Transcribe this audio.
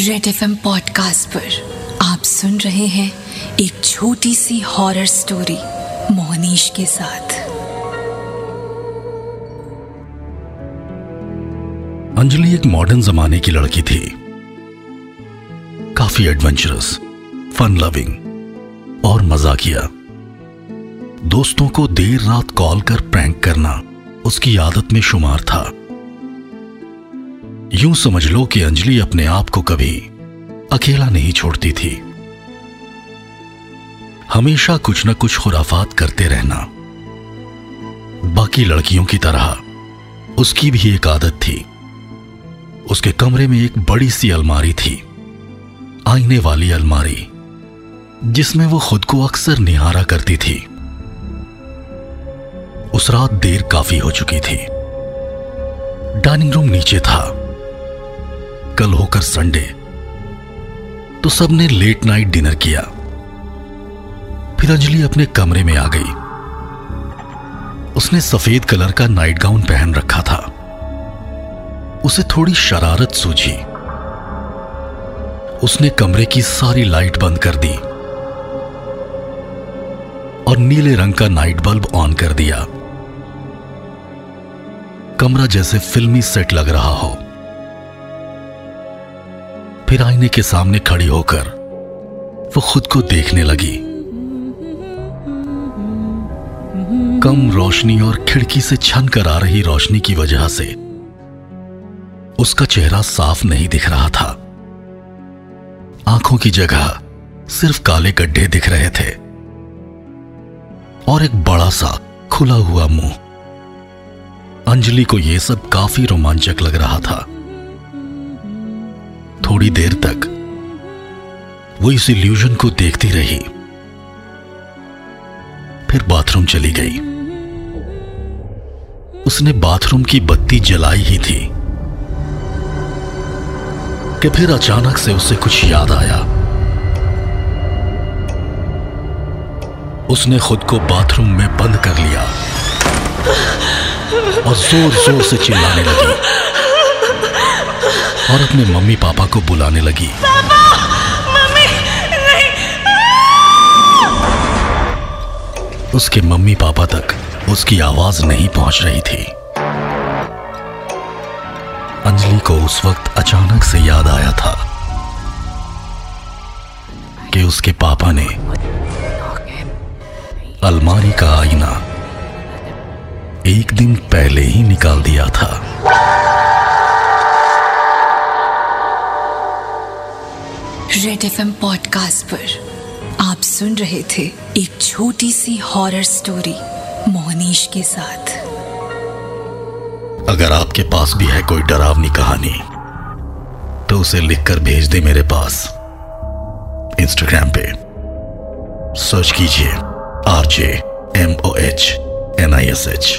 Red F podcast पर आप सुन रहे हैं एक छोटी सी हॉरर स्टोरी मोहनीश के साथ। अंजलि एक मॉडर्न जमाने की लड़की थी। काफ़ी एडवेंचरस फन लविंग और मजाकिया। दोस्तों को देर रात कॉल कर प्रैंक करना उसकी आदत में शुमार था। यूँ समझ लो कि अंजलि अपने आप को कभी अकेला नहीं छोड़ती थी। हमेशा कुछ ना कुछ खुराफात करते रहना बाकी लड़कियों की तरह उसकी भी एक आदत थी। उसके कमरे में एक बड़ी सी अलमारी थी, आईने वाली अलमारी, जिसमें वो खुद को अक्सर निहारा करती थी। उस रात देर काफ़ी हो चुकी थी। डाइनिंग रूम नीचे था। संडे तो सबने लेट नाइट डिनर किया। फिर अंजलि अपने कमरे में आ गई। उसने सफ़ेद कलर का नाइट गाउन पहन रखा था। उसे थोड़ी शरारत सूझी। उसने कमरे की सारी लाइट बंद कर दी और नीले रंग का नाइट बल्ब ऑन कर दिया। कमरा जैसे फिल्मी सेट लग रहा हो। फिर आईने के सामने खड़ी होकर वो खुद को देखने लगी। कम रोशनी और खिड़की से छन कर आ रही रोशनी की वजह से उसका चेहरा साफ़ नहीं दिख रहा था। आँखों की जगह सिर्फ़ काले गड्ढे दिख रहे थे और एक बड़ा सा खुला हुआ मुँह। अंजलि को यह सब काफ़ी रोमांचक लग रहा था। थोड़ी देर तक। वो इस इल्यूजन को देखती रही। फिर बाथरूम चली गई। उसने बाथरूम की बत्ती जलाई ही थी। कि फिर अचानक से उसे कुछ याद आया। उसने खुद को बाथरूम में बंद कर लिया। और ज़ोर ज़ोर से चिल्लाने लगी। और अपने मम्मी पापा को बुलाने लगी। पापा मम्मी नहीं। उसके मम्मी पापा तक उसकी आवाज़ नहीं पहुँच रही थी। अंजलि को उस वक्त अचानक से याद आया था कि उसके पापा ने अलमारी का आईना एक दिन पहले ही निकाल दिया था। रेड एफ़ पॉडकास्ट पर आप सुन रहे थे एक छोटी सी हॉरर स्टोरी मोहनीश के साथ। अगर आपके पास भी है कोई डरावनी कहानी तो उसे लिखकर भेज दे मेरे पास। इंस्टाग्राम पे सर्च कीजिए RJ M O H N I S H